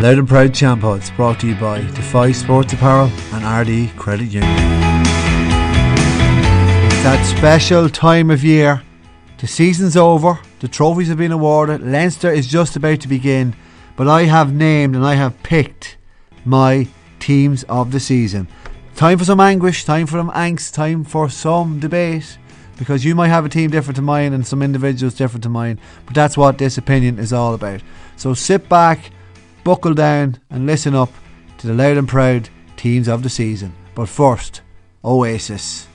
Louth and Proud Champods brought to you by Defy Sports Apparel and Ardee Credit Union. It's that special time of year. The season's over, the trophies have been awarded, Leinster is just about to begin, but I have named and I have picked my teams of the season. Time for some anguish, time for some angst, time for some debate because you might have a team different to mine and some individuals different to mine, but that's what this opinion is all about. So sit back buckle down and listen up to the Louth and Proud teams of the season. But first, Oasis.